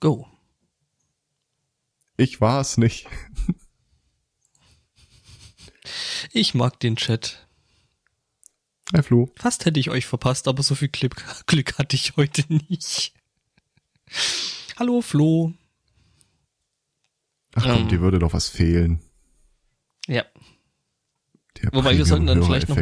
go. Ich war es nicht. Ich mag den Chat. Hi Flo. Fast hätte ich euch verpasst, aber so viel Glück, Glück hatte ich heute nicht. Hallo Flo. Ach komm, Ähm. dir würde doch was fehlen. Ja, Der Wobei wir sollten dann vielleicht noch-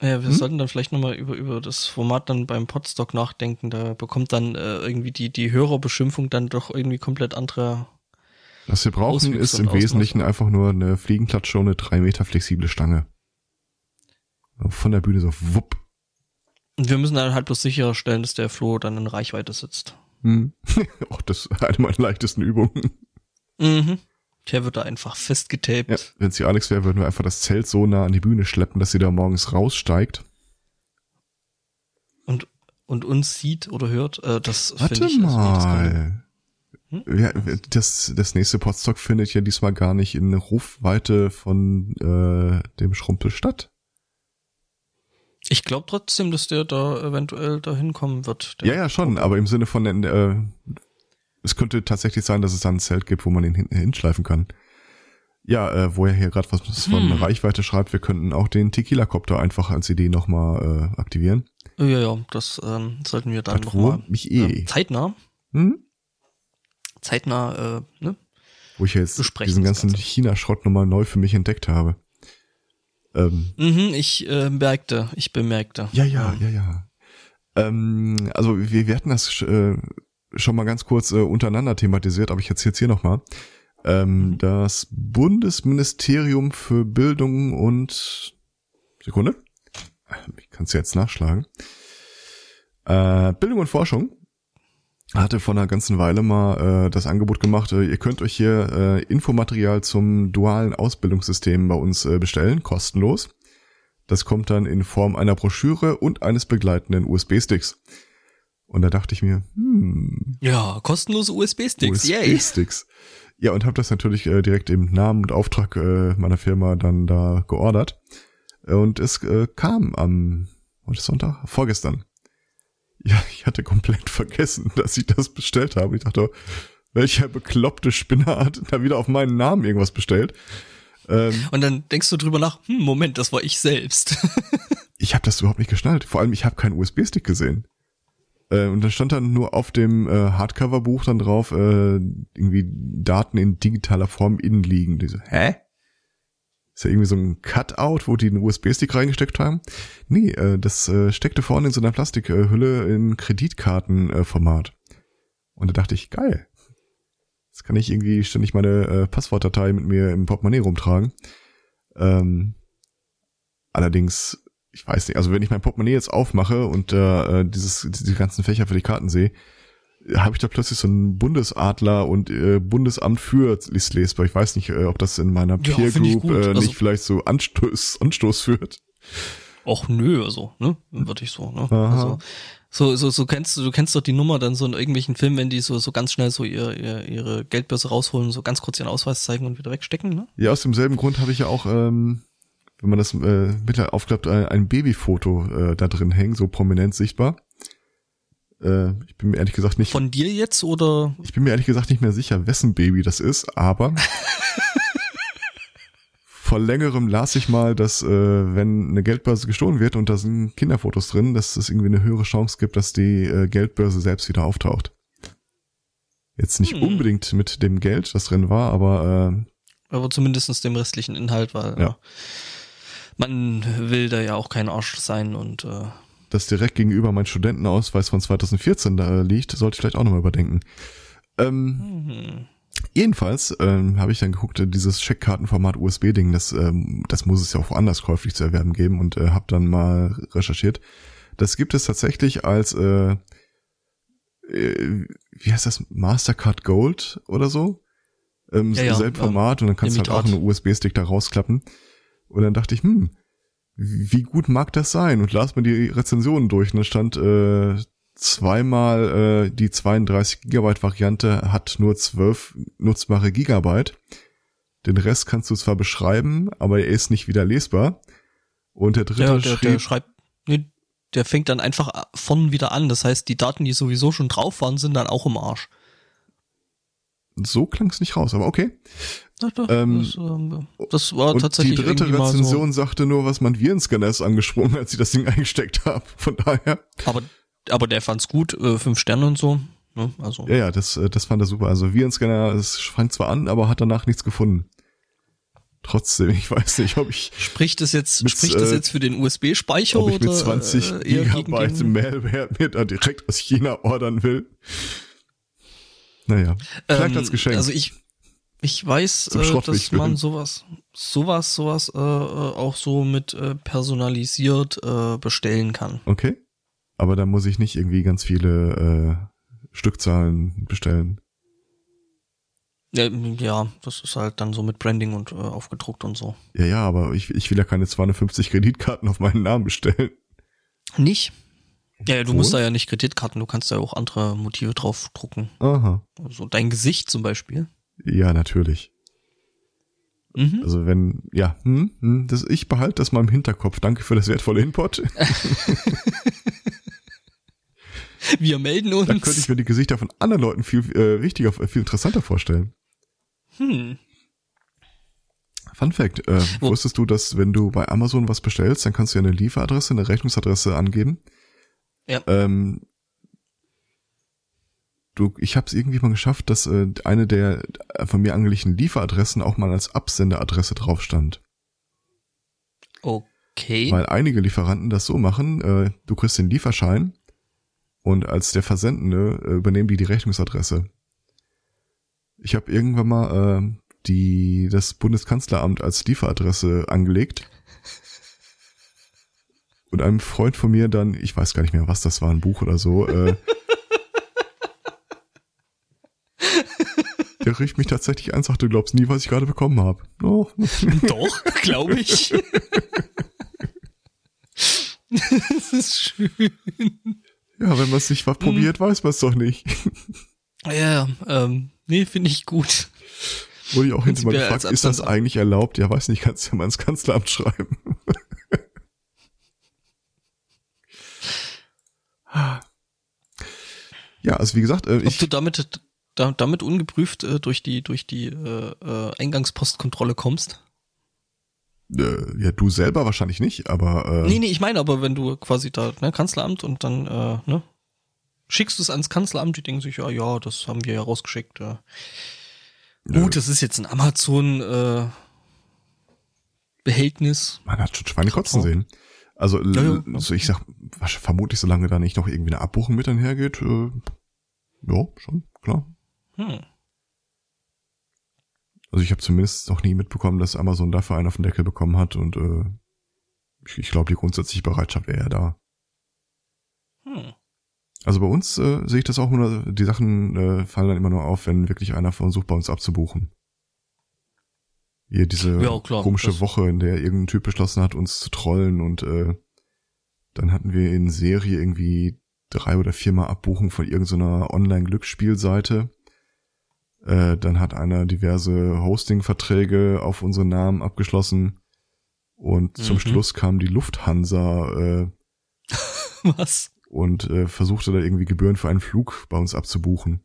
Äh, wir Hm? sollten dann vielleicht nochmal über, über das Format dann beim Podstock nachdenken. Da bekommt dann äh, irgendwie die, die Hörerbeschimpfung dann doch irgendwie komplett andere. Was wir brauchen, Auswüchse ist im. Wesentlichen einfach nur eine Fliegenklatsche und eine drei Meter flexible Stange. Von der Bühne so wupp. Und wir müssen dann halt bloß sicherstellen, dass der Flo dann in Reichweite sitzt. Hm. Auch das ist eine meiner leichtesten Übungen. Mhm. Der wird da einfach festgetaped. Ja, wenn sie Alex wäre, würden wir einfach das Zelt so nah an die Bühne schleppen, dass sie da morgens raussteigt. und, und uns sieht oder hört, äh, das Warte finde ich. also nee, das kann- mal. Hm? Ja, das, das nächste Podstock findet ja diesmal gar nicht in Rufweite von äh, dem Schrumpel statt. ich glaube trotzdem, dass der da eventuell dahin kommen wird. Ja, ja, schon, aber im Sinne von, äh, es könnte tatsächlich sein, dass es da ein Zelt gibt, wo man ihn hin, hinschleifen kann. Ja, äh, wo er hier gerade was von Hm. Reichweite schreibt, wir könnten auch den Tequila-Copter einfach als Idee nochmal äh, aktivieren. Ja, ja, das ähm, sollten wir dann nochmal mich eh. ähm, zeitnah, Hm? zeitnah, äh, ne? Wo ich jetzt diesen ganzen Ganze. China-Schrott nochmal neu für mich entdeckt habe. Ähm, Mhm, ich äh, merkte, ich bemerkte. Ja, ja, ja, ja. Ähm, also wir, wir hatten das äh, schon mal ganz kurz äh, untereinander thematisiert, aber ich erzähle es hier nochmal. Ähm, das Bundesministerium für Bildung und Sekunde. Ich kann es jetzt nachschlagen. Äh, Bildung und Forschung hatte vor einer ganzen Weile mal äh, das Angebot gemacht, äh, ihr könnt euch hier äh, Infomaterial zum dualen Ausbildungssystem bei uns äh, bestellen, kostenlos. Das kommt dann in Form einer Broschüre und eines begleitenden USB-Sticks. Und da dachte ich mir, hm, Ja, kostenlose USB-Sticks, yay. USB-Sticks. Ja, und habe das natürlich äh, direkt im Namen und Auftrag äh, meiner Firma dann da geordert. Und es äh, kam am, heute ist Sonntag? Vorgestern. Ja, ich hatte komplett vergessen, dass ich das bestellt habe. Ich dachte, welcher bekloppte Spinner hat da wieder auf meinen Namen irgendwas bestellt? Ähm, Und dann denkst du drüber nach, hm, Moment, das war ich selbst. ich habe das überhaupt nicht geschnallt. Vor allem, ich habe keinen USB-Stick gesehen. Äh, und dann stand dann nur auf dem äh, Hardcover-Buch dann drauf, äh, irgendwie Daten in digitaler Form innen liegen. Diese, hä? Ist ja irgendwie so ein Cutout, wo die einen USB-Stick reingesteckt haben. Nee, äh, das äh, steckte vorne in so einer Plastikhülle in Kreditkartenformat. Und da dachte ich, geil. Jetzt kann ich irgendwie ständig meine äh, Passwortdatei mit mir im Portemonnaie rumtragen. Ähm, allerdings, ich weiß nicht, also wenn ich mein Portemonnaie jetzt aufmache und äh, dieses, diese ganzen Fächer für die Karten sehe, habe ich da plötzlich so einen Bundesadler und äh, Bundesamt für List lesbar. Ich weiß nicht, äh, ob das in meiner Ja, Peer Group äh, Also- nicht vielleicht so Anstoß, Anstoß führt. Och nö, also, ne? Würde ich so, ne? Aha. Also, so, so, so kennst du, du kennst doch die Nummer dann so in irgendwelchen Filmen, wenn die so, so ganz schnell so ihr, ihr, ihre Geldbörse rausholen, so ganz kurz ihren Ausweis zeigen und wieder wegstecken, ne? Ja, aus demselben Grund habe ich ja auch, ähm, wenn man das äh, mittlerweile aufklappt, ein, ein Babyfoto äh, da drin hängen, so prominent sichtbar. Äh, ich bin mir ehrlich gesagt nicht, Von dir jetzt oder? ich bin mir ehrlich gesagt nicht mehr sicher, wessen Baby das ist, aber vor längerem las ich mal, dass äh, wenn eine Geldbörse gestohlen wird und da sind Kinderfotos drin, dass es irgendwie eine höhere Chance gibt, dass die äh, Geldbörse selbst wieder auftaucht. Jetzt nicht Hm. unbedingt mit dem Geld, das drin war, aber äh, Aber zumindestens dem restlichen Inhalt, weil Ja. ja. Man will da ja auch kein Arsch sein und äh, das direkt gegenüber mein Studentenausweis von 2014 da liegt, sollte ich vielleicht auch nochmal überdenken. Ähm, hm, jedenfalls ähm, habe ich dann geguckt, äh, dieses Checkkartenformat USB-Ding, das, ähm, das muss es ja auch woanders käuflich zu erwerben geben und äh, habe dann mal recherchiert. Das gibt es tatsächlich als, äh, äh, wie heißt das, Mastercard Gold oder so? Ähm, Ja, ja, selben Format und dann kannst du halt auch einen USB-Stick da rausklappen. Und dann dachte ich, hm, wie gut mag das sein? Und las mir die Rezensionen durch und dann stand äh, zweimal äh, die 32 Gigabyte Variante hat nur 12 nutzbare Gigabyte. Den Rest kannst du zwar beschreiben, aber er ist nicht wieder lesbar. Und der dritte der, der, schrieb, der schreibt, nee, der fängt dann einfach von wieder an. Das heißt, die Daten, die sowieso schon drauf waren, sind dann auch im Arsch. so klang es nicht raus, aber okay. Doch, Ähm, das, ähm, das war Und tatsächlich die dritte Rezension sagte nur, was mein Virenscanner ist angesprungen, als ich das Ding eingesteckt habe. Von daher, so. Aber, aber der fand's gut, äh, fünf Sterne und so. Ne? Also ja, ja, das, äh, das fand er super. Also Virenscanner, es fang zwar an, aber hat danach nichts gefunden. Trotzdem, ich weiß nicht, ob ich, spricht das jetzt, Mit, spricht das äh, jetzt für den USB-Speicher ob ich mit oder 20 äh, Gigabyte den, Malware mir da direkt aus China ordern will. Naja, vielleicht ähm, als Geschenk. Also ich, ich weiß, äh, dass man sowas, sowas, sowas äh, äh, auch so mit äh, personalisiert äh, bestellen kann. okay. Aber da muss ich nicht irgendwie ganz viele äh, Stückzahlen bestellen. Ja, ja, das ist halt dann so mit Branding und aufgedruckt und so. Ja, ja, aber ich, ich will ja keine 250 Kreditkarten auf meinen Namen bestellen. Nicht? Ja, du Wohl? musst da ja nicht Kreditkarten, du kannst da ja auch andere Motive draufdrucken. Aha. Also dein Gesicht zum Beispiel. Ja, natürlich. Mhm. Also wenn, ja, hm, hm, das, ich behalte das mal im Hinterkopf. Danke für das wertvolle Input. Wir melden uns. Dann könnte ich mir die Gesichter von anderen Leuten viel äh, wichtiger, viel interessanter vorstellen. hm. Fun Fact, äh, Wo- wusstest du, dass wenn du bei Amazon was bestellst, dann kannst du ja eine Lieferadresse, eine Rechnungsadresse angeben. Ja. Ähm, du, ich habe es irgendwie mal geschafft, dass äh, eine der von mir angelegten Lieferadressen auch mal als Absenderadresse drauf stand. Okay. Weil einige Lieferanten das so machen, äh, du kriegst den Lieferschein und als der Versendende äh, übernehmen die die Rechnungsadresse. Ich habe irgendwann mal äh, die das Bundeskanzleramt als Lieferadresse angelegt und einem Freund von mir dann, ich weiß gar nicht mehr, was das war, ein Buch oder so, äh, der rief mich tatsächlich an sagte, du glaubst nie, was ich gerade bekommen habe. Oh, Doch, glaube ich. das ist schön. ja, wenn man es nicht mal probiert, weiß man es doch nicht. Ja, ähm, nee, finde ich gut. Wurde ich auch hinterher mal gefragt, ist das eigentlich erlaubt? Ja, weiß nicht, kannst du ja mal ins Kanzleramt schreiben. ja, also wie gesagt, äh, Ob ich, du damit, da, damit ungeprüft äh, durch die, durch die äh, äh, Eingangspostkontrolle kommst? äh, ja, du selber wahrscheinlich nicht, aber äh, Nee, nee, ich meine aber, wenn du quasi da, ne, Kanzleramt und dann, äh, ne, schickst du es ans Kanzleramt, die denken sich, ja, ja, das haben wir ja rausgeschickt. Ja. Nö. Gut, das ist jetzt ein Amazon äh, Behältnis. man hat schon Schweine kotzen Oh. sehen. Also, Ja, ja. so ich sag, vermutlich, solange da nicht noch irgendwie eine Abbuchung mit einhergeht, äh, ja, schon, klar. Hm. Also ich habe zumindest noch nie mitbekommen, dass Amazon dafür einen auf den Deckel bekommen hat und äh, ich, ich glaube, die grundsätzliche Bereitschaft wäre ja da. Hm. Also bei uns äh, sehe ich das auch immer, die Sachen äh, fallen dann immer nur auf, wenn wirklich einer versucht, bei uns abzubuchen. Hier diese Ja, klar, komische Woche, in der irgendein Typ beschlossen hat, uns zu trollen und äh, dann hatten wir in Serie irgendwie drei oder viermal Abbuchung von irgendeiner Online-Glücksspielseite. Äh, dann hat einer diverse Hosting-Verträge auf unseren Namen abgeschlossen und zum Mhm. Schluss kam die Lufthansa äh, Was? und äh, versuchte da irgendwie Gebühren für einen Flug bei uns abzubuchen.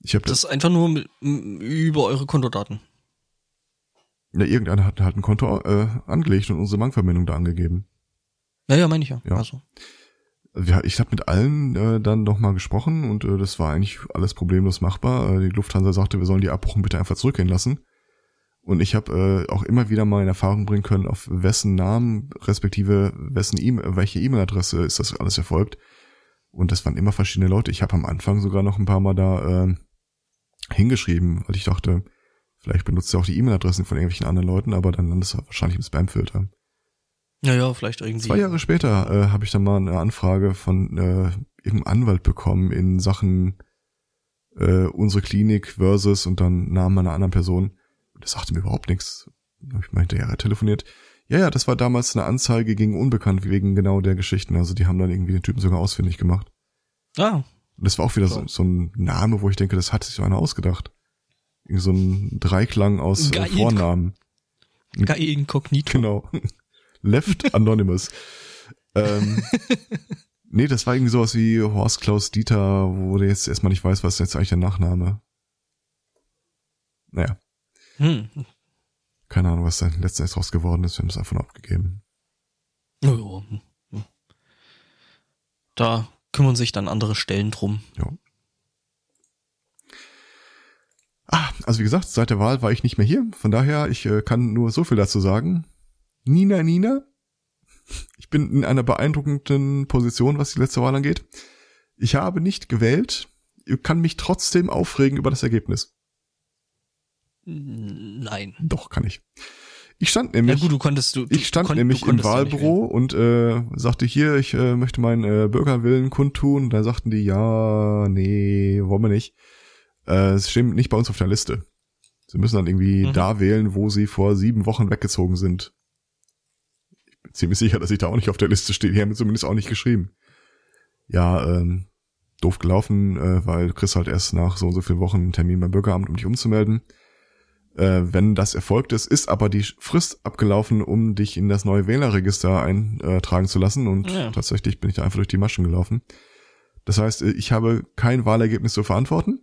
Ich habe das, Das ist einfach nur mit, über eure Kontodaten. ja, irgendeiner hat halt ein Konto äh, angelegt und unsere Bankverbindung da angegeben. Naja, meine ich ja. Ja. Also. Ich habe mit allen äh, dann noch mal gesprochen und äh, das war eigentlich alles problemlos machbar. Äh, die Lufthansa sagte, wir sollen die Abbuchung bitte einfach zurückgehen lassen. Und ich habe äh, auch immer wieder mal in Erfahrung bringen können, auf wessen Namen, respektive wessen e welche E-Mail-Adresse ist das alles erfolgt. Und das waren immer verschiedene Leute. Ich habe am Anfang sogar noch ein paar Mal da äh, hingeschrieben, weil ich dachte, vielleicht benutzt er auch die E-Mail-Adressen von irgendwelchen anderen Leuten, aber dann landet es wahrscheinlich im Spam-Filter. Ja, ja, vielleicht irgendwie. Zwei Jahre später äh, habe ich dann mal eine Anfrage von äh, irgendeinem Anwalt bekommen in Sachen äh, unsere Klinik versus und dann Namen einer anderen Person. Das sagte mir überhaupt nichts. Da habe ich mal hinterher telefoniert. Ja, ja, das war damals eine Anzeige gegen Unbekannt wegen genau der Geschichten. Also die haben dann irgendwie den Typen sogar ausfindig gemacht. Ah, Und das war auch wieder so, So. ein Name, wo ich denke, das hat sich so einer ausgedacht. Irgendwie so ein Dreiklang aus äh, Geil. Vornamen. geil inkognito. Genau. Left Anonymous. ähm, nee, das war irgendwie sowas wie Horst Klaus Dieter, wo der jetzt erstmal nicht weiß, was ist jetzt eigentlich der Nachname. Naja, Hm. keine Ahnung, was da letztendlich draus geworden ist. Wir haben es einfach nur abgegeben. Ja, ja. Da kümmern sich dann andere Stellen drum. Ja. Ah, also wie gesagt, seit der Wahl war ich nicht mehr hier. Von daher, ich äh, kann nur so viel dazu sagen. Nina, Nina. Ich bin in einer beeindruckenden Position, was die letzte Wahl angeht. Ich habe nicht gewählt, kann mich trotzdem aufregen über das Ergebnis. Nein. Doch, kann ich. Ich stand Ja nämlich, gut, du konntest du. ich stand kon- nämlich im ja Wahlbüro und äh, sagte hier, ich äh, möchte meinen äh, Bürgerwillen kundtun. Da sagten die, ja, nee, wollen wir nicht. Äh, es steht nicht bei uns auf der Liste. Sie müssen dann irgendwie Mhm. da wählen, wo sie vor sieben Wochen weggezogen sind. Ziemlich sicher, dass ich da auch nicht auf der Liste stehe. Die haben mir zumindest auch nicht geschrieben. Ja, ähm, doof gelaufen, äh, weil du kriegst halt erst nach so und so vielen Wochen einen Termin beim Bürgeramt, um dich umzumelden. Äh, wenn das erfolgt ist, ist aber die Frist abgelaufen, um dich in das neue Wählerregister eintragen zu lassen. Und Ja. tatsächlich bin ich da einfach durch die Maschen gelaufen. Das heißt, äh, ich habe kein Wahlergebnis zu verantworten.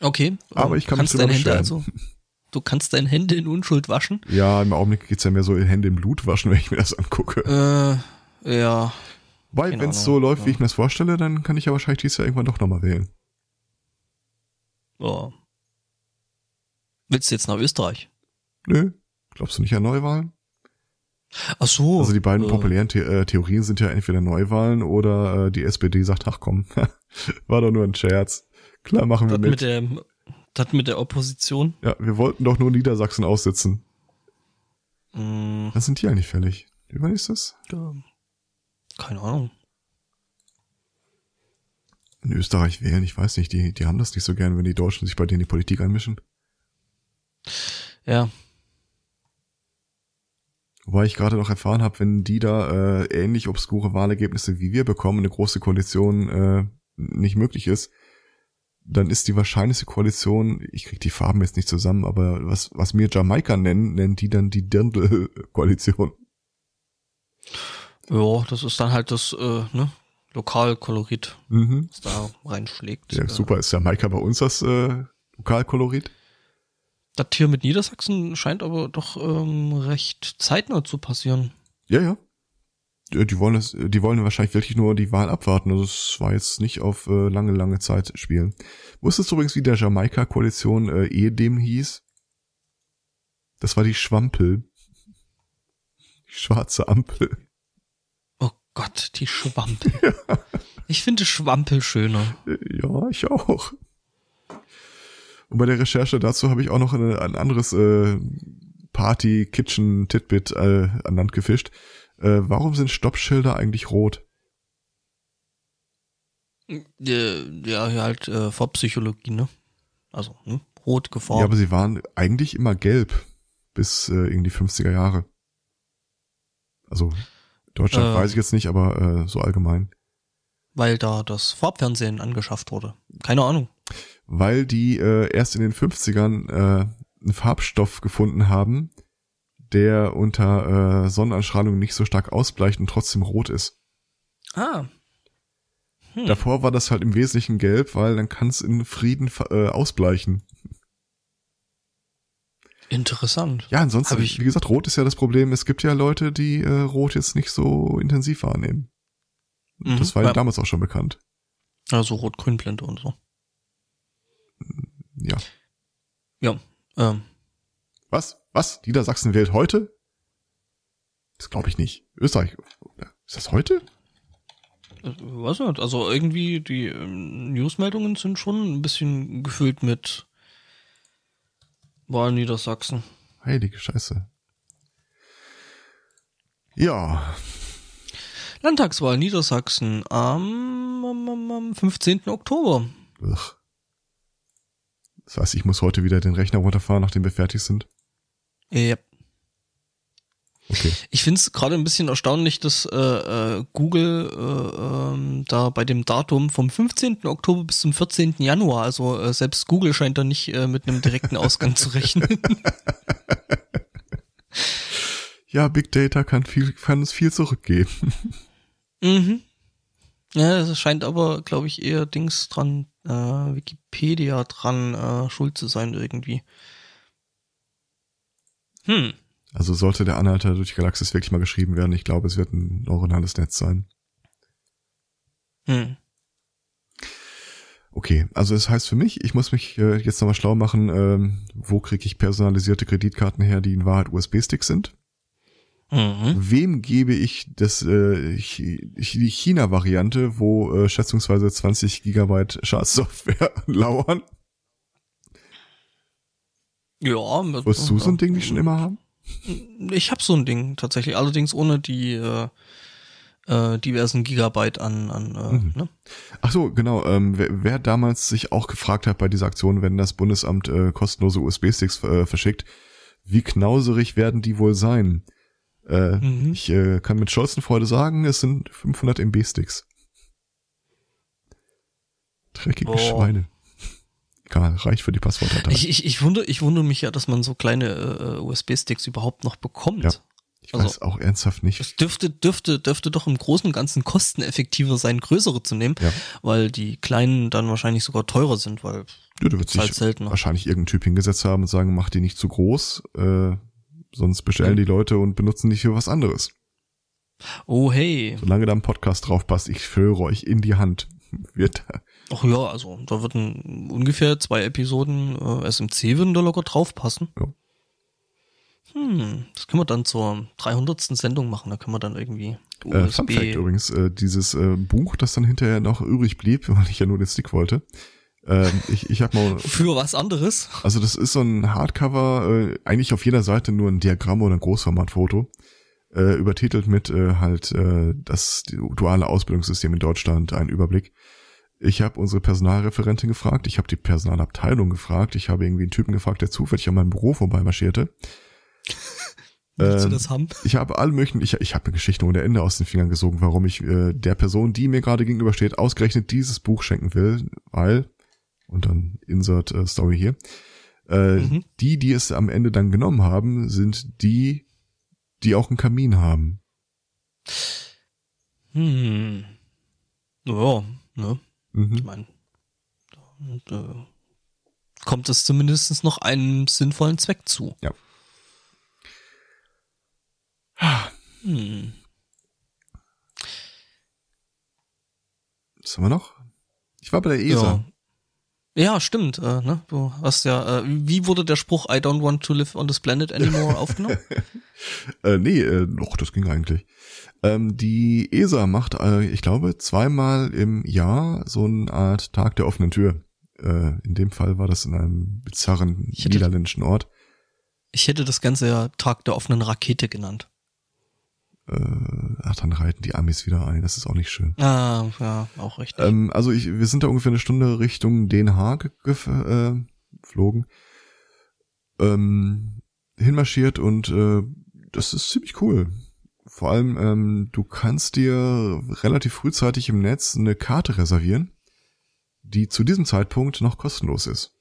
Okay. Aber ich kann mich kannst Hände beschweren. also. Du kannst deine Hände in Unschuld waschen. Ja, im Augenblick geht's ja mehr so in Hände im Blut waschen, wenn ich mir das angucke. Äh, ja. Weil wenn es so läuft, wie ja. ich mir das vorstelle, dann kann ich ja wahrscheinlich dieses Jahr irgendwann doch nochmal wählen. ja. Willst du jetzt nach Österreich? Nö. Glaubst du nicht an Neuwahlen? Ach so. Also die beiden äh, populären The äh, Theorien sind ja entweder Neuwahlen oder äh, die SPD sagt, ach komm, war doch nur ein Scherz. Klar machen wir Das mit mit. der, das mit der Opposition. Ja, wir wollten doch nur Niedersachsen aussitzen. Hm, Was sind die eigentlich fällig? Wie wann ist das? ja. Keine Ahnung. In Österreich wählen, ich weiß nicht, die, die haben das nicht so gern, wenn die Deutschen sich bei denen die Politik einmischen. Ja. Wobei ich gerade noch erfahren habe, wenn die da äh, ähnlich obskure Wahlergebnisse wie wir bekommen, eine große Koalition äh, nicht möglich ist, dann ist die wahrscheinlichste Koalition, ich krieg die Farben jetzt nicht zusammen, aber was, was mir Jamaika nennen, nennen die dann die Dirndl-Koalition. Ja, das ist dann halt das, äh, ne? Lokalkolorit, Mhm. was da reinschlägt. Ja, Äh, super. Ist Jamaika bei uns das äh, Lokalkolorit? Das hier mit Niedersachsen scheint aber doch ähm, recht zeitnah zu passieren. Ja, ja. Ja, Die wollen es, die wollen wahrscheinlich wirklich nur die Wahl abwarten. Also es war jetzt nicht auf äh, lange, lange Zeit spielen. Wusstest du übrigens, wie der Jamaika-Koalition äh, ehedem hieß? Das war die Schwampel. Die schwarze Ampel. Oh Gott, die Schwampel. Ich finde Schwampel schöner. Ja, ich auch. Und bei der Recherche dazu habe ich auch noch eine, ein anderes äh, Party-Kitchen-Titbit äh, an Land gefischt. Äh, warum sind Stoppschilder eigentlich rot? Ja, halt äh, Vorpsychologie, ne? Also, ne? Rot Ja, geformt. aber sie waren eigentlich immer gelb bis äh, irgendwie 50er Jahre. Also Deutschland Äh. weiß ich jetzt nicht, aber äh, so allgemein. weil da das Farbfernsehen angeschafft wurde. Keine Ahnung. Weil die äh, erst in den 50ern äh, einen Farbstoff gefunden haben, der unter äh, Sonnenanstrahlung nicht so stark ausbleicht und trotzdem rot ist. Ah. Hm. Davor war das halt im Wesentlichen gelb, weil dann kann es in Frieden äh, ausbleichen. Interessant. Ja, ansonsten, Hab ich- wie gesagt, rot ist ja das Problem. Es gibt ja Leute, die äh, rot jetzt nicht so intensiv wahrnehmen. Mhm, Das war ja damals auch schon bekannt. Also Rot-Grün-Blende und so. Ja. Ja. Ähm, Was? Was? Niedersachsen wählt heute? Das glaube ich nicht. Österreich. Ist das heute? weiß nicht, also irgendwie die ähm, Newsmeldungen sind schon ein bisschen gefüllt mit Wahl Niedersachsen. Heilige Scheiße. Ja. Landtagswahl Niedersachsen am, am, am, am 15. Oktober. Ugh. Das heißt, ich muss heute wieder den Rechner runterfahren, nachdem wir fertig sind. Ja. Okay. Ich finde es gerade ein bisschen erstaunlich, dass äh, äh, Google äh, ähm, da bei dem Datum vom 15. Oktober bis zum 14. Januar, also äh, selbst Google scheint da nicht äh, mit einem direkten Ausgang zu rechnen. Ja, Big Data kann viel, kann uns viel zurückgeben. mhm. Ja, es scheint aber, glaube ich, eher Dings dran, äh, Wikipedia dran äh, schuld zu sein irgendwie. Hm. Also sollte der Anhalter durch die Galaxis wirklich mal geschrieben werden, ich glaube, es wird ein neuronales Netz sein. Hm. Okay, also es das heißt für mich, ich muss mich äh, jetzt nochmal schlau machen, ähm, wo kriege ich personalisierte Kreditkarten her, die in Wahrheit USB-Sticks sind. Mhm. Wem gebe ich das äh, die China-Variante, wo äh, schätzungsweise 20 Gigabyte Schadsoftware lauern? Ja, Wolltest du so ein Ding nicht schon immer haben? Ich habe so ein Ding tatsächlich, allerdings ohne die äh, äh, diversen Gigabyte an, an äh, Mhm. ne? Ach so, genau. Ähm, wer, wer damals sich auch gefragt hat bei dieser Aktion, wenn das Bundesamt äh, kostenlose USB-Sticks äh, verschickt, wie knauserig werden die wohl sein? Äh, Mhm. Ich äh, kann mit stolzen Freude sagen, es sind 500 MB-Sticks. Dreckige Boah. Schweine. Egal, reicht für die Passwortdatei. Ich, ich, ich wundere ich wundere mich ja, dass man so kleine äh, USB-Sticks überhaupt noch bekommt. Ja. Ich also- weiß auch ernsthaft nicht. Es dürfte, dürfte, dürfte doch im Großen und Ganzen kosteneffektiver sein, größere zu nehmen, Ja. weil die kleinen dann wahrscheinlich sogar teurer sind, weil Ja, da wird ist halt seltener. wahrscheinlich irgendein Typ hingesetzt haben und sagen, mach die nicht zu groß, äh, sonst bestellen Mhm. die Leute und benutzen die für was anderes. Oh hey. Solange da ein Podcast drauf passt, ich schwöre euch in die Hand, wird Ach ja, also da würden ungefähr zwei Episoden äh, SMC würden da locker draufpassen. Ja. Hm, das können wir dann zur 300. Sendung machen, da können wir dann irgendwie Äh, Fun Fact übrigens, äh, dieses äh, Buch, das dann hinterher noch übrig blieb, weil ich ja nur den Stick wollte. Ähm, ich ich habe mal, Für was anderes? also das ist so ein Hardcover, äh, eigentlich auf jeder Seite nur ein Diagramm oder ein Großformatfoto, äh, übertitelt mit äh, halt äh, das duale Ausbildungssystem in Deutschland, ein Überblick. Ich habe unsere Personalreferentin gefragt, ich habe die Personalabteilung gefragt, ich habe irgendwie einen Typen gefragt, der zufällig an meinem Büro vorbeimarschierte. Willst du Ähm, das haben? Ich habe alle möglichen, ich, ich habe mir Geschichten ohne Ende aus den Fingern gesogen, warum ich äh, der Person, die mir gerade gegenübersteht, ausgerechnet dieses Buch schenken will, weil, und dann Insert äh, Story hier, äh, Mhm. die, die es am Ende dann genommen haben, sind die, die auch einen Kamin haben. Hm. Ja, ne? Ich Mhm. meine, und, äh, kommt es zumindest noch einem sinnvollen Zweck zu. Ja. Hm. Was haben wir noch? Ich war bei der ESA. Ja. Ja, stimmt. Äh, ne? Du hast ja, äh, wie wurde der Spruch I don't want to live on this planet anymore aufgenommen? Äh, nee, äh, doch, das ging eigentlich. Ähm, die ESA macht, äh, ich glaube, zweimal im Jahr so eine Art Tag der offenen Tür. Äh, in dem Fall war das in einem bizarren hätte- niederländischen Ort. Ich hätte das Ganze ja Tag der offenen Rakete genannt. Äh, ach, dann reiten die Amis wieder ein. Das ist auch nicht schön. Ah, ja, auch richtig. Ähm, also ich, wir sind da ungefähr eine Stunde Richtung Den Haag äh, geflogen, ähm, hinmarschiert und äh, das ist ziemlich cool. Vor allem, ähm, du kannst dir relativ frühzeitig im Netz eine Karte reservieren, die zu diesem Zeitpunkt noch kostenlos ist.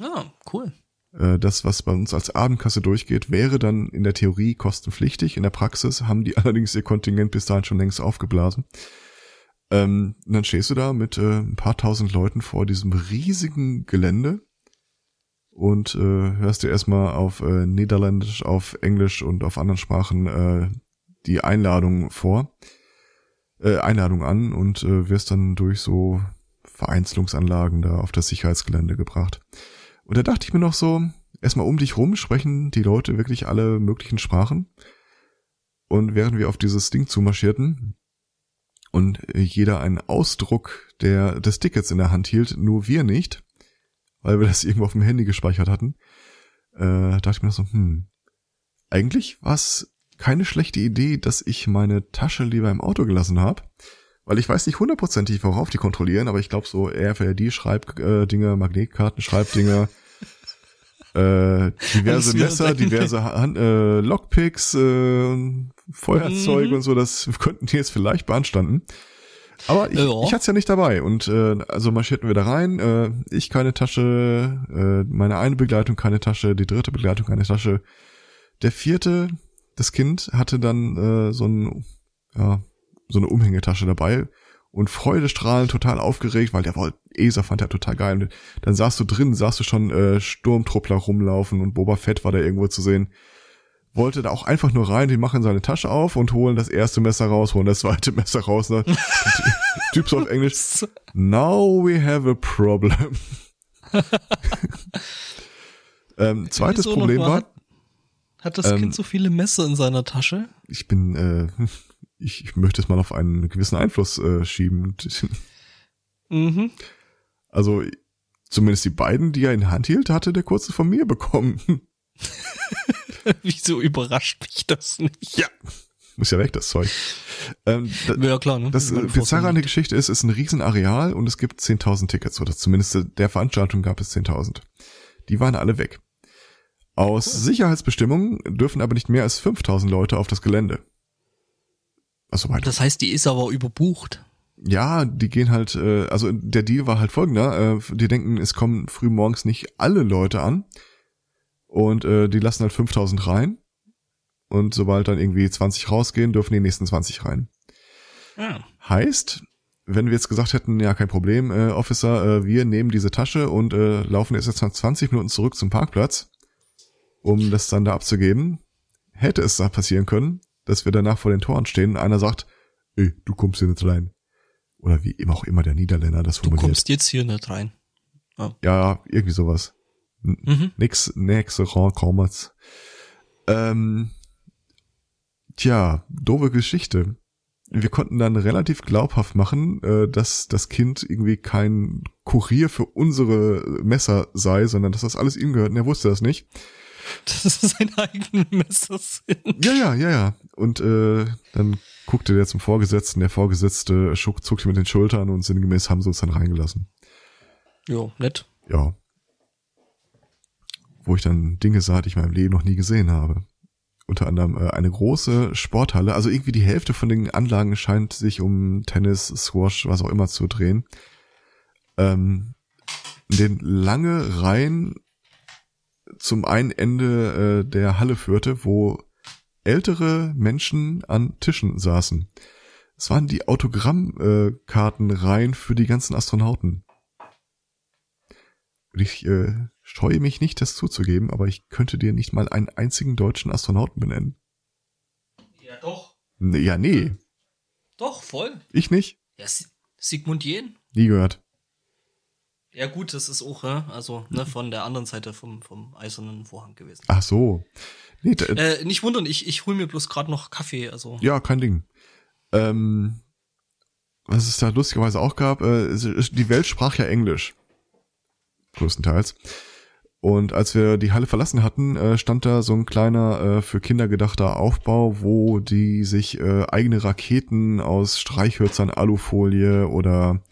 ah, cool. Äh, Das, was bei uns als Abendkasse durchgeht, wäre dann in der Theorie kostenpflichtig. In der Praxis haben die allerdings ihr Kontingent bis dahin schon längst aufgeblasen. Ähm, und dann stehst du da mit äh, ein paar tausend Leuten vor diesem riesigen Gelände und äh, hörst dir erstmal auf äh, Niederländisch, auf Englisch und auf anderen Sprachen äh, die Einladung vor, äh, Einladung an und wirst dann durch so Vereinzelungsanlagen da auf das Sicherheitsgelände gebracht. Und da dachte ich mir noch so, erstmal um dich rum sprechen die Leute wirklich alle möglichen Sprachen. Und während wir auf dieses Ding zumarschierten und jeder einen Ausdruck der, des Tickets in der Hand hielt, nur wir nicht, weil wir das irgendwo auf dem Handy gespeichert hatten, äh, dachte ich mir noch so, hm, eigentlich war es keine schlechte Idee, dass ich meine Tasche lieber im Auto gelassen habe. Weil ich weiß nicht hundertprozentig, worauf die kontrollieren, aber ich glaube so RFID Schreibdinger, Magnetkarten, Schreibdinger, äh, diverse Messer, diverse Hand, äh, Lockpicks, äh, Feuerzeug Mhm. und so, das könnten die jetzt vielleicht beanstanden. Aber ich, Ja. ich hatte es ja nicht dabei und äh, also marschierten wir da rein. Äh, ich keine Tasche, äh, meine eine Begleitung keine Tasche, die dritte Begleitung keine Tasche. Der vierte, das Kind hatte dann äh, so ein ja so eine Umhängetasche dabei und freudestrahlend total aufgeregt, weil der wollte, ESA fand er total geil. Und dann saßt du drin, sahst du schon äh, Sturmtruppler rumlaufen und Boba Fett war da irgendwo zu sehen. Wollte da auch einfach nur rein, die machen seine Tasche auf und holen das erste Messer raus, holen das zweite Messer raus. Ne? Typ so auf Englisch. Now we have a problem. ähm, zweites Problem war, Hat, das Ähm, Kind so viele Messer in seiner Tasche? ich bin, äh, ich, ich möchte es mal auf einen gewissen Einfluss äh, schieben. Mhm. Also zumindest die beiden, die er in Hand hielt, hatte der kurze von mir bekommen. Wieso überrascht mich das nicht? Ja. Muss ja weg, das Zeug. Ähm, da, Ja, klar, ne? das man Bizarre an der Geschichte ist, es ist ein Riesenareal und es gibt 10.000 Tickets. Oder zumindest äh, der Veranstaltung gab es 10.000. Die waren alle weg. Aus Sicherheitsbestimmungen dürfen aber nicht mehr als 5.000 Leute auf das Gelände. Also weiter. Das heißt, die ist aber überbucht. Ja, die gehen halt, äh, also der Deal war halt folgender, äh, die denken, es kommen früh morgens nicht alle Leute an und äh, die lassen halt 5000 rein und sobald dann irgendwie 20 rausgehen, dürfen die nächsten 20 rein. Ja. Heißt, wenn wir jetzt gesagt hätten, ja, kein Problem, äh, Officer, äh, wir nehmen diese Tasche und äh, laufen jetzt nach 20 Minuten zurück zum Parkplatz, um das dann da abzugeben, hätte es da passieren können, dass wir danach vor den Toren stehen und einer sagt, ey, du kommst hier nicht rein. Oder wie immer auch immer der Niederländer das Du formuliert. kommst jetzt hier nicht rein. Ja, irgendwie sowas. Mhm. Nix, nix, kommers. Ähm, tja, doofe Geschichte. Wir konnten dann relativ glaubhaft machen, äh, dass das Kind irgendwie kein Kurier für unsere Messer sei, sondern dass das alles ihm gehört. Und er wusste das nicht. Das ist seine eigenen Messer sind. Ja, ja, ja, ja. Und äh, dann guckte der zum Vorgesetzten. Der Vorgesetzte schuck, zuckte mit den Schultern und sinngemäß haben sie uns dann reingelassen. Jo, nett. ja, wo ich dann Dinge sah, die ich in meinem Leben noch nie gesehen habe. Unter anderem äh, eine große Sporthalle, also irgendwie die Hälfte von den Anlagen scheint sich um Tennis, Squash, was auch immer zu drehen. Ähm, in den lange Reihen zum einen Ende äh, der Halle führte, wo ältere Menschen an Tischen saßen. Es waren die Autogrammkartenreihen äh, für die ganzen Astronauten. Und ich äh, scheue mich nicht, das zuzugeben, aber ich könnte dir nicht mal einen einzigen deutschen Astronauten benennen. Ja, doch. Nee, ja, nee, Doch, voll. ich nicht. Ja, Si- Sigmund Jähn. Nie gehört. Ja gut, das ist auch, also ne, von der anderen Seite vom, vom eisernen Vorhang gewesen. Ach so. Nee, Äh, nicht wundern, ich, ich hol mir bloß gerade noch Kaffee, also. ja, kein Ding. Ähm, was es da lustigerweise auch gab, äh, die Welt sprach ja Englisch. Größtenteils. Und als wir die Halle verlassen hatten, äh, stand da so ein kleiner äh, für Kinder gedachter Aufbau, wo die sich äh, eigene Raketen aus Streichhölzern, Alufolie oder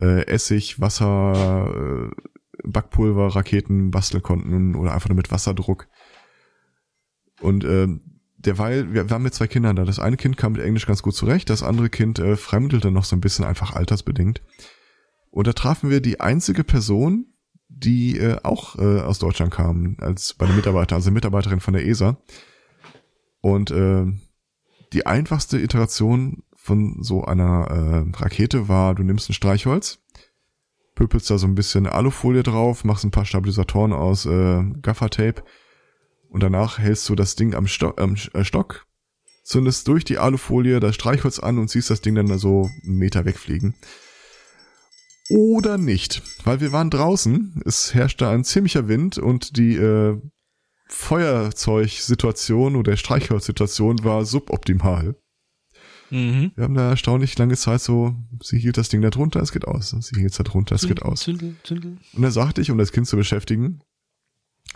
äh, Essig, Wasser, äh, Backpulver, Raketen basteln konnten oder einfach nur mit Wasserdruck. Und ähm, derweil, wir, wir haben mit zwei Kindern da. Das eine Kind kam mit Englisch ganz gut zurecht, das andere Kind äh, fremdelte noch so ein bisschen einfach altersbedingt. Und da trafen wir die einzige Person, die äh, auch äh, aus Deutschland kam, als bei der Mitarbeiter, also Mitarbeiterin von der ESA. Und äh, die einfachste Iteration von so einer äh, Rakete war, du nimmst ein Streichholz, pöpelst da so ein bisschen Alufolie drauf, machst ein paar Stabilisatoren aus äh, Gaffertape und danach hältst du das Ding am, Sto am äh, Stock, zündest durch die Alufolie das Streichholz an und siehst das Ding dann so einen Meter wegfliegen. Oder nicht, weil wir waren draußen, es herrschte ein ziemlicher Wind und die äh, Feuerzeugsituation oder Streichholzsituation war suboptimal. Mhm. Wir haben da erstaunlich lange Zeit so, sie hielt das Ding da drunter, es geht aus. Sie hielt es da drunter, es geht aus. Zündel, Zündel. Und da sagte ich, um das Kind zu beschäftigen,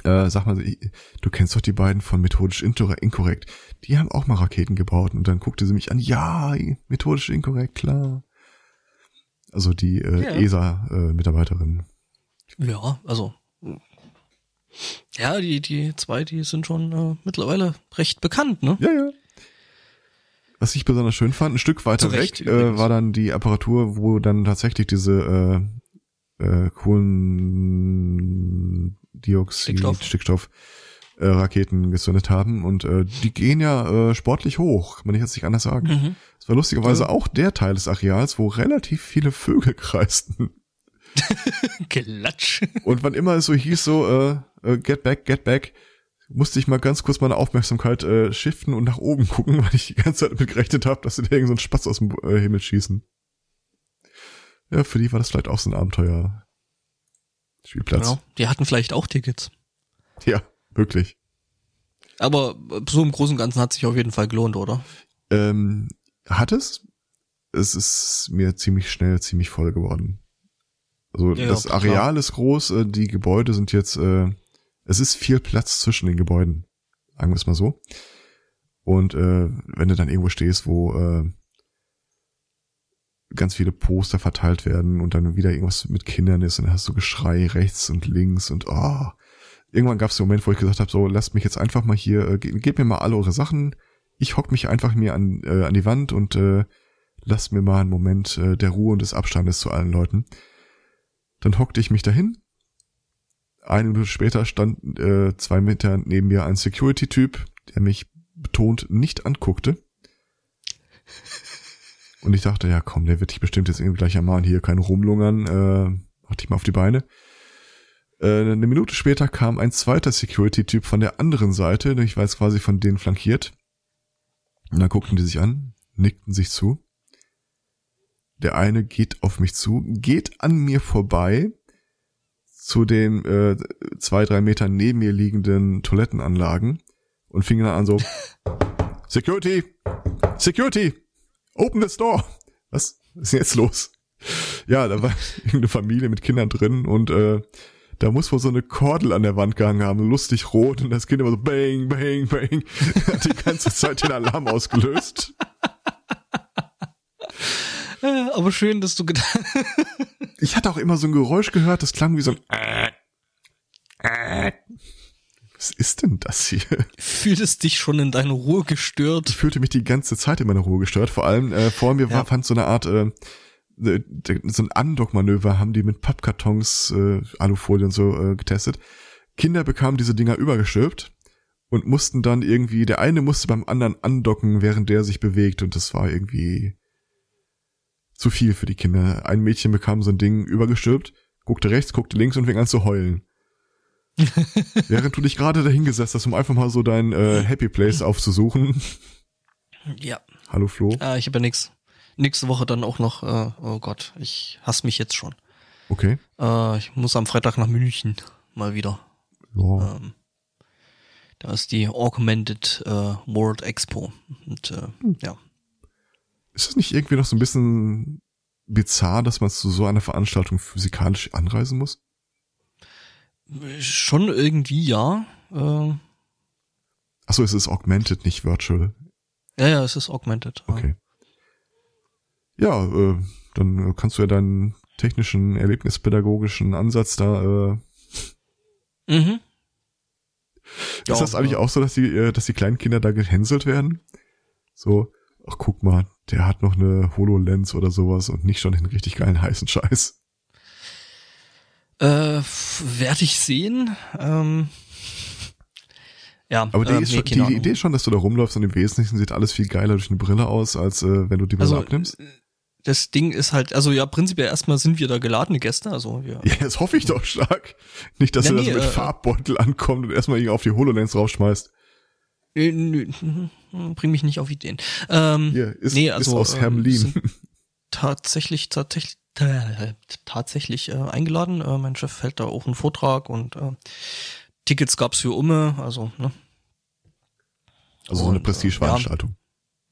äh, sag mal, du kennst doch die beiden von methodisch inkorrekt. Die haben auch mal Raketen gebaut. Und dann guckte sie mich an, ja, methodisch inkorrekt, klar. Also die äh, Ja. ESA-Mitarbeiterin. Ja, also. Ja, die, die zwei, die sind schon äh, mittlerweile recht bekannt, ne? ja, ja. Was ich besonders schön fand, ein Stück weiter Zu Recht, weg äh, war dann die Apparatur, wo dann tatsächlich diese äh, äh, Kohlendioxid, Stickstoff. Stickstoff äh, Raketen gezündet haben und äh, die gehen ja äh, sportlich hoch, kann man jetzt nicht anders sagen. Mhm. Das war lustigerweise auch der Teil des Areals, wo relativ viele Vögel kreisten. Klatsch. Und wann immer es so hieß, so, äh, äh, get back, get back, musste ich mal ganz kurz meine Aufmerksamkeit äh, shiften und nach oben gucken, weil ich die ganze Zeit damit gerechnet habe, dass sie da irgend so einen Spaß aus dem äh, Himmel schießen. Ja, für die war das vielleicht auch so ein Abenteuer. Spielplatz. Genau. Die hatten vielleicht auch Tickets. Ja, wirklich. Aber so im Großen und Ganzen hat sich auf jeden Fall gelohnt, oder? Ähm, hat es? Es ist mir ziemlich schnell ziemlich voll geworden. Also Ja, das klar. Areal ist groß, äh, die Gebäude sind jetzt, äh, es ist viel Platz zwischen den Gebäuden, sagen wir es mal so. Und äh, wenn du dann irgendwo stehst, wo äh, ganz viele Poster verteilt werden und dann wieder irgendwas mit Kindern ist und dann hast du Geschrei rechts und links und oh. Irgendwann gab es den Moment, wo ich gesagt habe, so lasst mich jetzt einfach mal hier, äh, ge- gebt mir mal alle eure Sachen. Ich hock mich einfach mir an, äh, an die Wand und äh, lasst mir mal einen Moment äh, der Ruhe und des Abstandes zu allen Leuten. Dann hockte ich mich dahin. Eine Minute später stand äh, zwei Meter neben mir ein Security-Typ, der mich betont nicht anguckte. Und ich dachte, ja komm, der wird dich bestimmt jetzt irgendwie gleich ermahnen, hier keine Rumlungern, äh, mach dich mal auf die Beine. Äh, eine Minute später kam ein zweiter Security-Typ von der anderen Seite, ich war jetzt quasi von denen flankiert. Und dann guckten die sich an, nickten sich zu. Der eine geht auf mich zu, geht an mir vorbei zu den äh, zwei, drei Meter neben mir liegenden Toilettenanlagen und fing dann an so, Security, Security, open this door. Was ist denn jetzt los? Ja, da war irgendeine Familie mit Kindern drin und äh, da muss wohl so eine Kordel an der Wand gehangen haben, lustig rot und das Kind immer so bang, bang, bang, hat die ganze Zeit den Alarm ausgelöst. Aber schön, dass du gedacht Ich hatte auch immer so ein Geräusch gehört, das klang wie so ein Was ist denn das hier? fühltest dich schon in deine Ruhe gestört. Ich fühlte mich die ganze Zeit in meiner Ruhe gestört. Vor allem äh, vor mir war, Ja. fand so eine Art, äh, so ein Andockmanöver haben die mit Pappkartons, äh, Alufolie und so äh, getestet. Kinder bekamen diese Dinger übergestülpt und mussten dann irgendwie, der eine musste beim anderen andocken, während der sich bewegt und das war irgendwie zu viel für die Kinder. Ein Mädchen bekam so ein Ding übergestülpt, guckte rechts, guckte links und fing an zu heulen. Während du dich gerade dahingesetzt hast, um einfach mal so dein äh, Happy Place aufzusuchen. Ja, Hallo Flo. äh, ich habe ja nix. Nächste Woche dann auch noch, äh, oh Gott, ich hasse mich jetzt schon. Okay. Äh, ich muss am Freitag nach München mal wieder. Ja. Ähm, da ist die Augmented äh, World Expo. Und äh, ja. Ist das nicht irgendwie noch so ein bisschen bizarr, dass man zu so einer Veranstaltung physikalisch anreisen muss? Schon irgendwie ja. Äh, Achso, es ist augmented, nicht virtual. ja, ja, es ist Augmented. ja. Okay. Ja, äh, dann kannst du ja deinen technischen, erlebnispädagogischen Ansatz da. Äh, Mhm. Ja, ist das eigentlich ja. auch so, dass die, äh, dass die kleinen Kinder da gehänselt werden? So, ach guck mal, der hat noch eine HoloLens oder sowas und nicht schon den richtig geilen heißen Scheiß. Äh, werde ich sehen. Ähm, ja, Aber die, äh, ist nee, schon, keine die. Idee schon, dass du da rumläufst und im Wesentlichen sieht alles viel geiler durch eine Brille aus, als äh, wenn du die Brille also, abnimmst. das Ding ist halt, also ja, prinzipiell erstmal sind wir da geladene Gäste, also wir. Ja, das hoffe ich doch stark. Nicht, dass Ja, er das nee, mit äh, Farbbeutel ankommt und erstmal irgendwie auf die HoloLens rausschmeißt. Äh, nö, Bring mich nicht auf Ideen. Ähm, Hier, ist, nee, also, ist aus Hermelin. sind- tatsächlich, tatsächlich, äh, tatsächlich äh, eingeladen. Äh, mein Chef hält da auch einen Vortrag und äh, Tickets gab's für Umme, also, ne? Also so eine äh, Prestigeveranstaltung.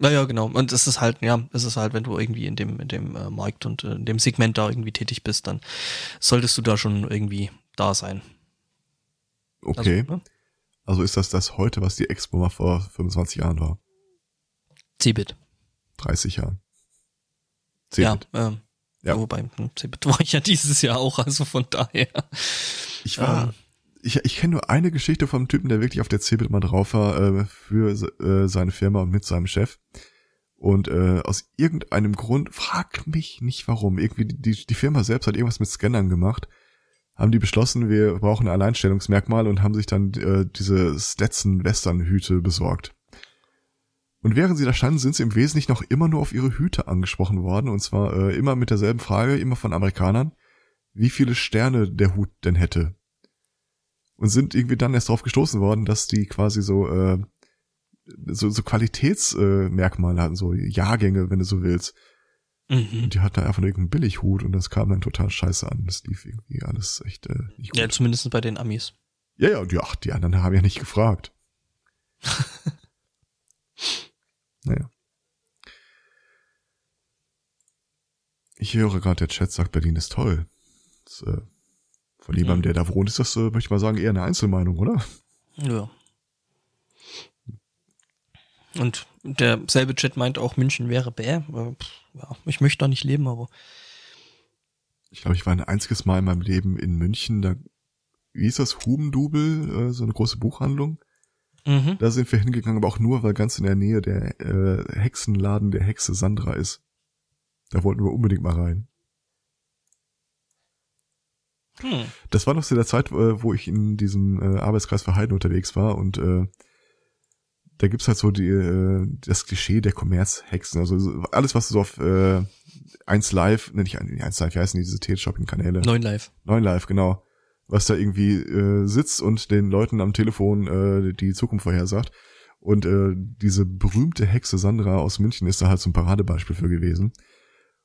Naja, genau. Und es ist halt, ja, es ist halt, wenn du irgendwie in dem, in dem äh, Markt und äh, in dem Segment da irgendwie tätig bist, dann solltest du da schon irgendwie da sein. Okay. Also, ne? Also ist das das heute, was die Expo mal vor 25 Jahren war? Cebit. 30 Jahren. Ja, Cebit. ähm, Ja. Wobei, hm, Cebit war ich ja dieses Jahr auch, also von daher. Ich war, ähm, ich, ich kenne nur eine Geschichte vom Typen, der wirklich auf der Cebit mal drauf war, äh, für äh, seine Firma und mit seinem Chef. Und äh, aus irgendeinem Grund, frag mich nicht warum, irgendwie die, die Firma selbst hat irgendwas mit Scannern gemacht, haben die beschlossen, wir brauchen ein Alleinstellungsmerkmal und haben sich dann äh, diese Stetson-Western-Hüte besorgt. Und während sie da standen, sind sie im Wesentlichen noch immer nur auf ihre Hüte angesprochen worden. Und zwar äh, immer mit derselben Frage, immer von Amerikanern, wie viele Sterne der Hut denn hätte. Und sind irgendwie dann erst darauf gestoßen worden, dass die quasi so, äh, so, so Qualitätsmerkmale äh, hatten, so Jahrgänge, wenn du so willst. Mhm. Und die hatten einfach nur irgendeinen Billighut und das kam dann total scheiße an. Das lief irgendwie alles echt äh, nicht gut. Ja, zumindest bei den Amis. Ja, ja, und ja, die anderen haben ja nicht gefragt. naja. Ich höre gerade, der Chat sagt, Berlin ist toll. Das, äh, von jemandem, der da wohnt, ist das, äh, möchte ich mal sagen, eher eine Einzelmeinung, oder? Ja. Und derselbe Chat meint auch, München wäre bäh. Ja, ich möchte da nicht leben, aber. Ich glaube, ich war ein einziges Mal in meinem Leben in München. Da, wie ist das? Hubendubel, äh, so eine große Buchhandlung. Mhm. Da sind wir hingegangen, aber auch nur, weil ganz in der Nähe der äh, Hexenladen der Hexe Sandra ist. Da wollten wir unbedingt mal rein. Hm. Das war noch zu der Zeit, äh, wo ich in diesem äh, Arbeitskreis für Heiden unterwegs war und äh, da gibt's halt so die, äh, das Klischee der Kommerzhexen. Also alles, was so auf äh, 1 Live, ne, nicht 1 Live, wie heißen diese Teleshopping-Kanäle? 9 Live. 9 Live, genau. Was da irgendwie äh, sitzt und den Leuten am Telefon äh, die Zukunft vorhersagt. Und äh, diese berühmte Hexe Sandra aus München ist da halt so ein Paradebeispiel für gewesen.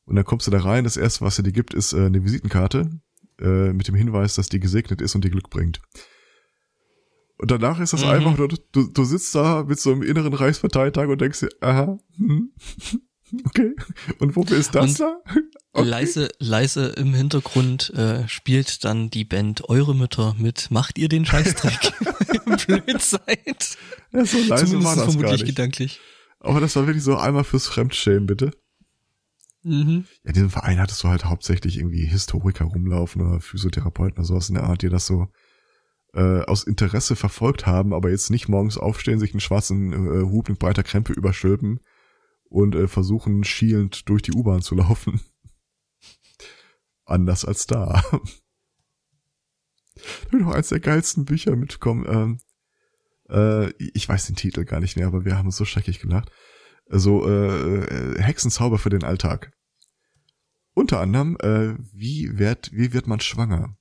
Und dann kommst du da rein, das erste, was er dir gibt, ist äh, eine Visitenkarte äh, mit dem Hinweis, dass die gesegnet ist und dir Glück bringt. Und danach ist das mhm. einfach nur, du, du sitzt da mit so einem inneren Reichsparteitag und denkst dir, aha, hm, okay. Und wofür ist das und da? Okay. Leise, leise im Hintergrund äh, spielt dann die Band Eure Mütter mit Macht ihr den Scheißdreck, blöd seid. Ja, so leise Zumindest war das vermutlich gar nicht. gedanklich. Aber das war wirklich so einmal fürs Fremdschämen, bitte. Mhm. Ja, in diesem Verein hattest du halt hauptsächlich irgendwie Historiker rumlaufen oder Physiotherapeuten oder sowas in der Art, die das so äh, aus Interesse verfolgt haben, aber jetzt nicht morgens aufstehen, sich einen schwarzen äh, Hub mit breiter Krempe überstülpen und äh, versuchen schielend durch die U-Bahn zu laufen. Anders als da. da bin noch eins der geilsten Bücher mitbekommen. Ähm, äh, ich weiß den Titel gar nicht mehr, aber wir haben uns so schrecklich gelacht so äh, äh, Hexenzauber für den Alltag. Unter anderem, äh, wie wird, wie wird man schwanger?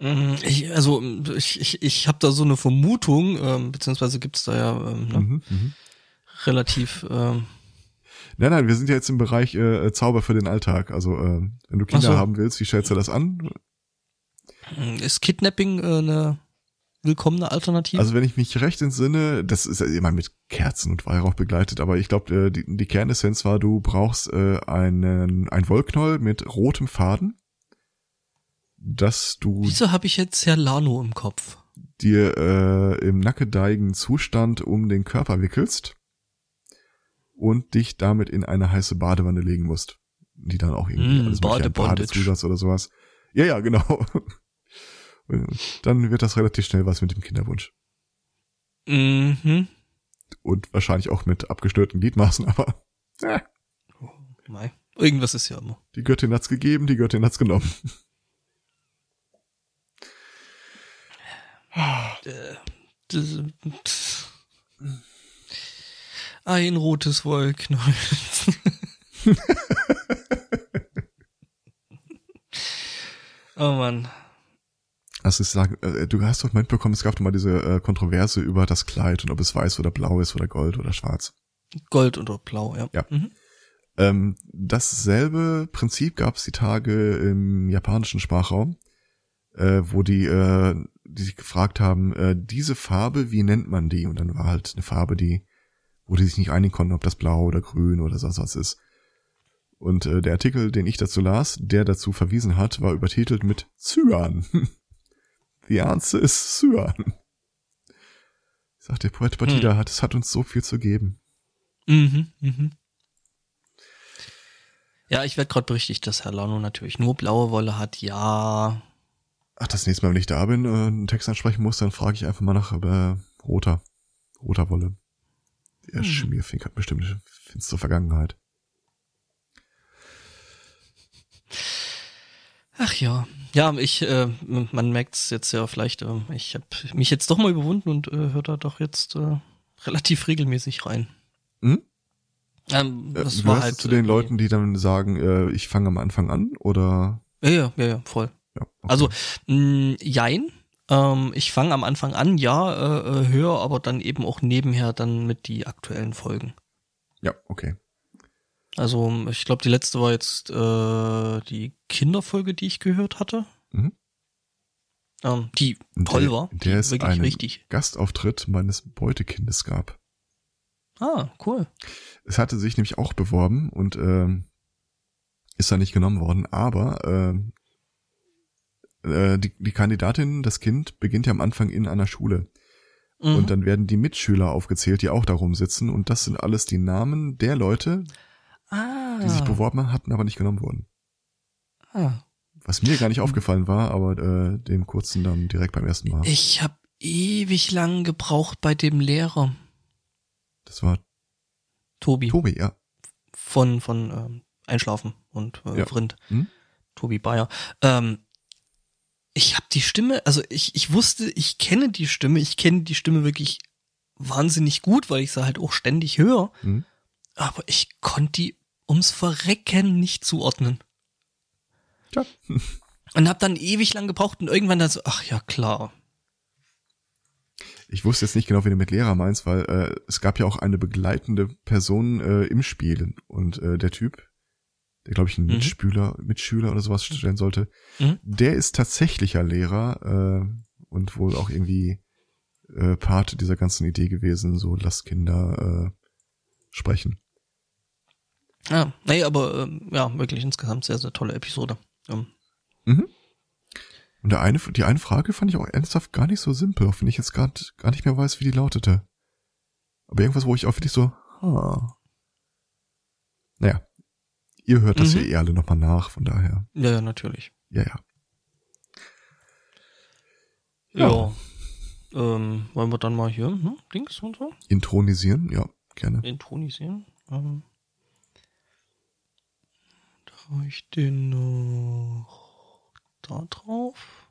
Mhm, ich, also ich, ich, ich habe da so eine Vermutung, ähm, beziehungsweise gibt's da ja ähm, ne, mhm, mhm. relativ. Ähm, nein, nein, wir sind ja jetzt im Bereich äh, Zauber für den Alltag. Also äh, wenn du Kinder so. haben willst, wie stellst du das an? Ist Kidnapping äh, eine willkommene Alternative? Also wenn ich mich recht entsinne, das ist ja immer mit Kerzen und Weihrauch begleitet, aber ich glaube, äh, die, die Kernessenz war, du brauchst äh, einen ein Wollknoll mit rotem Faden, dass du. Wieso habe ich jetzt Herr Lano im Kopf? Dir äh, im nackedeigen Zustand um den Körper wickelst und dich damit in eine heiße Badewanne legen musst, die dann auch irgendwie mm, alles Bade Badezusatz oder sowas. Ja, ja, genau. dann wird das relativ schnell was mit dem Kinderwunsch. Mhm. Und wahrscheinlich auch mit abgestörten Gliedmaßen, aber äh. oh. Irgendwas ist ja immer. Die Göttin hat's gegeben, die Göttin hat's genommen. Ein rotes Wollknäuel. oh Mann. Also ich sage, äh, du hast doch mitbekommen, es gab doch mal diese äh, Kontroverse über das Kleid und ob es weiß oder blau ist oder gold oder schwarz. Gold oder blau, ja. Ja. Mhm. Ähm, dasselbe Prinzip gab es die Tage im japanischen Sprachraum, äh, wo die, äh, die sich gefragt haben, äh, diese Farbe, wie nennt man die? Und dann war halt eine Farbe, die, wo die sich nicht einigen konnten, ob das blau oder grün oder sonst was ist. Und äh, der Artikel, den ich dazu las, der dazu verwiesen hat, war übertitelt mit Cyan. The answer is Cyan. Sagt der Poet Batida, hm. hat, es hat uns so viel zu geben. Mhm, mhm. Ja, ich werde gerade berichtigt, dass Herr Lano natürlich nur blaue Wolle hat, ja. Ach, das nächste Mal, wenn ich da bin, äh, einen Text ansprechen muss, dann frage ich einfach mal nach äh, roter, roter Wolle. Der hm. Schmierfink hat bestimmt eine finstere Vergangenheit. Ach ja. Ja, ich, äh, man merkt es jetzt ja vielleicht, äh, ich habe mich jetzt doch mal überwunden und äh, höre da doch jetzt äh, relativ regelmäßig rein. Hm? Ähm, Äh, das war gehörst halt zu den irgendwie- Leuten, die dann sagen, äh, ich fange am Anfang an oder? Ja, ja, ja, ja voll. Okay. Also, mh, jein. Ähm, ich fange am Anfang an, ja, äh, äh, höre aber dann eben auch nebenher dann mit die aktuellen Folgen. ja, okay. Also, ich glaube, die letzte war jetzt äh, die Kinderfolge, die ich gehört hatte. Mhm. Ähm, die toll der, war. Der die es wirklich einen richtig. Gastauftritt meines Beutekindes gab. Ah, cool. Es hatte sich nämlich auch beworben und ähm, ist da nicht genommen worden, aber ähm, äh, die, die Kandidatin, das Kind, beginnt ja am Anfang in einer Schule. Mhm. Und dann werden die Mitschüler aufgezählt, die auch darum sitzen. Und das sind alles die Namen der Leute, ah, die sich beworben hatten, aber nicht genommen wurden. ah. Was mir gar nicht aufgefallen war, aber äh, dem kurzen dann direkt beim ersten Mal. Ich habe ewig lang gebraucht bei dem Lehrer, Das war Tobi, Tobi, ja. von, von ähm, Einschlafen und äh, Ja. Vrind. Hm? Tobi Bayer. Ähm, ich habe die Stimme, also ich, ich wusste, ich kenne die Stimme, ich kenne die Stimme wirklich wahnsinnig gut, weil ich sie halt auch ständig höre, Hm? aber ich konnte die ums Verrecken nicht zuordnen. Tja. Und hab dann ewig lang gebraucht und irgendwann dann so, ach ja, klar. Ich wusste jetzt nicht genau, wie du mit Lehrer meinst, weil äh, es gab ja auch eine begleitende Person äh, im Spiel und äh, der Typ, der glaube ich einen Mhm. Mitspüler, Mitschüler oder sowas stellen sollte, Mhm. der ist tatsächlicher Lehrer äh, und wohl auch irgendwie äh, Part dieser ganzen Idee gewesen, so lasst Kinder äh, sprechen. Ja, nee, aber ähm, ja, wirklich insgesamt sehr, sehr tolle Episode. Ähm, Mhm. Und der eine, die eine Frage fand ich auch ernsthaft gar nicht so simpel, auch wenn ich jetzt gerade gar nicht mehr weiß, wie die lautete. Aber irgendwas, wo ich auch wirklich so, ha. Naja, ihr hört das Mhm. ja eh alle nochmal nach, von daher, ja, ja, natürlich. ja, ja. Ja. Ja. Ähm, wollen wir dann mal hier, hm, Dings und so, Intronisieren, ja, gerne. intronisieren? Ähm, da habe ich den noch da drauf.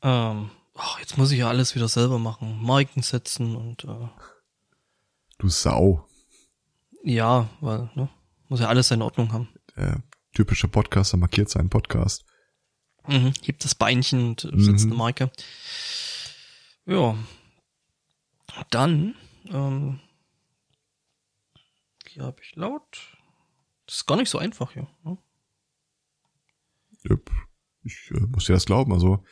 Ähm, ach, jetzt muss ich ja alles wieder selber machen. Marken setzen und äh, Du Sau. Ja, weil, ne, muss ja alles seine Ordnung haben. Der typische Podcaster markiert seinen Podcast. Mhm. Hebt das Beinchen und äh, setzt Mhm. eine Marke. Ja. Dann, ähm, hier habe ich laut. Das ist gar nicht so einfach hier. Ne? Ich äh, muss dir das glauben. Also,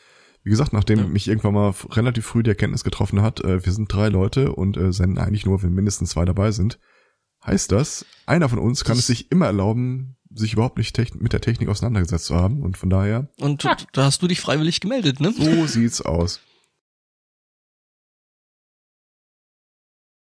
wie gesagt, nachdem Ja. mich irgendwann mal relativ früh die Erkenntnis getroffen hat, äh, wir sind drei Leute und äh, senden eigentlich nur, wenn mindestens zwei dabei sind, heißt das, einer von uns kann Das- es sich immer erlauben, sich überhaupt nicht mit der Technik auseinandergesetzt zu haben. Und von daher, Und da hast du dich freiwillig gemeldet, ne? so sieht's aus.